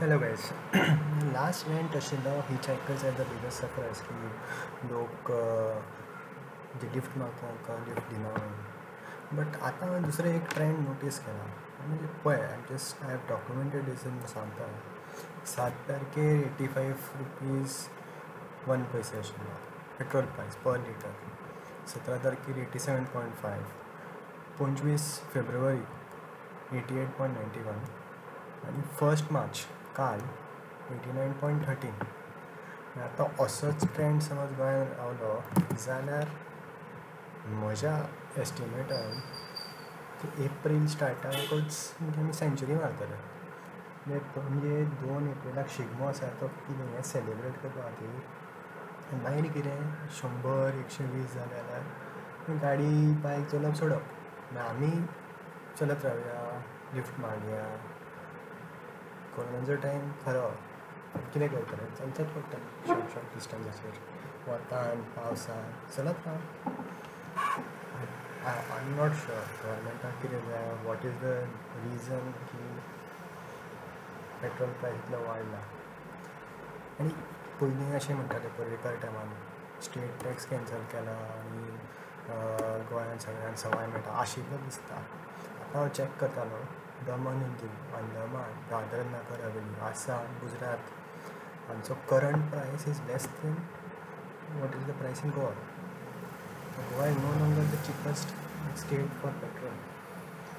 Hello guys last event आशिल्लो ही checkers as the biggest sufferers की लोक जे गिफ्ट मागता तांकां गिफ्ट दिना बट आतां हांवें दुसरें एक ट्रेंड नोटीस केला. म्हणजे पळय I just I have documented reason सांगता सात तारखेर एटी फायव रुपीज वन पयशे आशिल्लो पेट्रोल प्रायस पर लिटर सतरा तारखेर एटी सेवन पॉयंट फायव पंचवीस February eighty eight point ninety one आनी फर्स्ट मार्च काल एटी नायन पॉयंट थर्टीन आतां असोच ट्रेंड समज गोंयांत रावलो जाल्यार म्हज्या एस्टिमेटान एप्रील स्टार्टाकूच म्हणजे आमी सेंच्युरी मारतले म्हणजे दोन एप्रिलाक शिगमो आसा तो कितें हें सेलिब्रेट करपा खातीर मागीर कितें शंबर एकशे वीस जाले जाल्यार गाडी बायक चलप सोडप आमी चलत रावया लिफ्ट मागया कोरोनाचो टायम खरो कितें करतले चलचेच पडटलें शॉर्ट शॉर्ट डिस्टन्साचेर वतान पावसान चलत राव आय एम नॉट शुअर गोवोरमेंटाक कितें जाय वॉट इज द रिजन की पेट्रोल प्रायस इतलो वाडला आनी पयलीं अशें म्हणटाले पर्रीकार टायमान स्टेट टॅक्स कॅन्सल केला आनी गोंयांत सगळ्यांक सवाय मेळटा आशिल्लो दिसता हांव चॅक करतालो दमन एंड दीव अंदमान दादर नगर हवेली आसाम गुजरात आमचो current price is less than what is the price in Goa Goa is no longer the cheapest state for petrol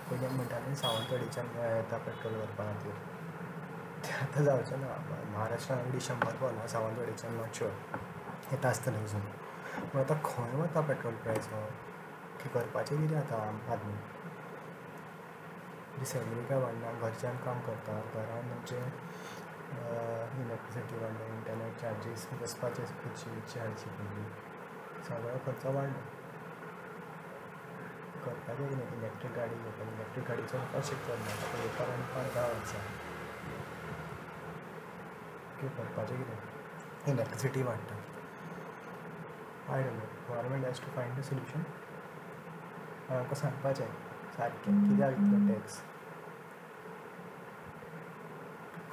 पयलीं म्हणटाले सावंतवाडीच्यान गोंया येता पेट्रोल व्हरपा खातीर तें. आतां जावचें ना महाराष्ट्रान ऑलरेडी शंबर पावला सावंतवाडीच्यान नॉट शुअर येता आसतलें अजून. पूण आतां खंय वता पेट्रोल प्रायस हो. की करपाचें कितें आतां आदमी? सॅलरी काय वाडना घरच्यान काम करता घरान म्हणजे इलेक्ट्रिसिटी वाडले इंटरनेट चार्जीस बसपाचे खुर्ची विर्ची हाडची पडली सगळो खर्च वाडलो करपाचें कितें इलेक्ट्रीक गाडी इलॅक्ट्रीक इलेक्ट्रीक गाडी चलोवपाक शिकतना ताका एकार आनी पार धा वर्सां करपाचें कितें? इलेक्ट्रिसिटी वाडटा I don't know government has to find a solution आमकां सांगपाचें सारकें कित्याक इतलो टॅक्स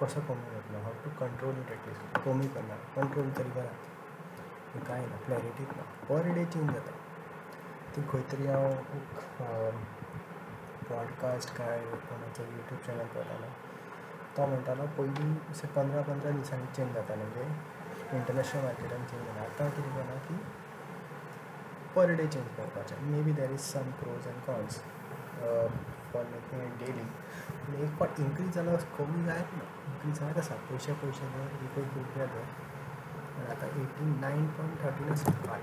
कसो कमी जातलो हाव टू कंट्रोल इट कमी करना कंट्रोल तरी करा. कांय ना क्लॅरिटीच ना. पर डे चेंज जाता ती खंय तरी हांव एक पॉडकास्ट काय कोणाचो युट्यूब चॅनल पळयतालो तो म्हणटालो पयलीं अशें पंदरा पंदरा दिसांनी चेंज जातालें म्हणजे इंटरनॅशनल मार्केटान चेंज जाता आतां कितें जालां की पर डे चेंज करपाचें. May be there is some pros and cons for making it daily. पूण एक फावट इन्क्रीज जालो कमी जायत ना इन्क्रीज जायत आसा पयशे पयशे दर एक एक रुपया दर पूण आतां एटी नायन पॉयंट थर्टीन आसा काल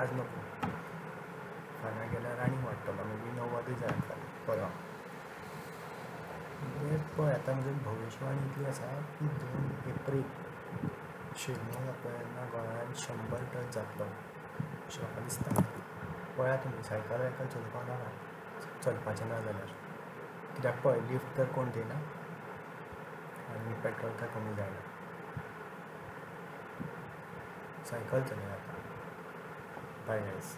आज नको. फाल्यां गेल्यार आनीक वाडटलो मे बी णव्वदूय जायत परवा. म्हणजे पळय आतां म्हजी भविश्यवाणी इतली आसा की दोन एप्रील शिगमो जातलो तेन्ना गोंयांत शंबर टच जातलो अशें म्हाका दिसता पळया तुमी सायकल वायकल चलोवपाक नाका चलपाचें ना जाल्यार कित्याक पळय लिफ्ट तर कोण दिना आनी पेट्रोल तर कमी जायना सायकल चलय आतां बाय गायस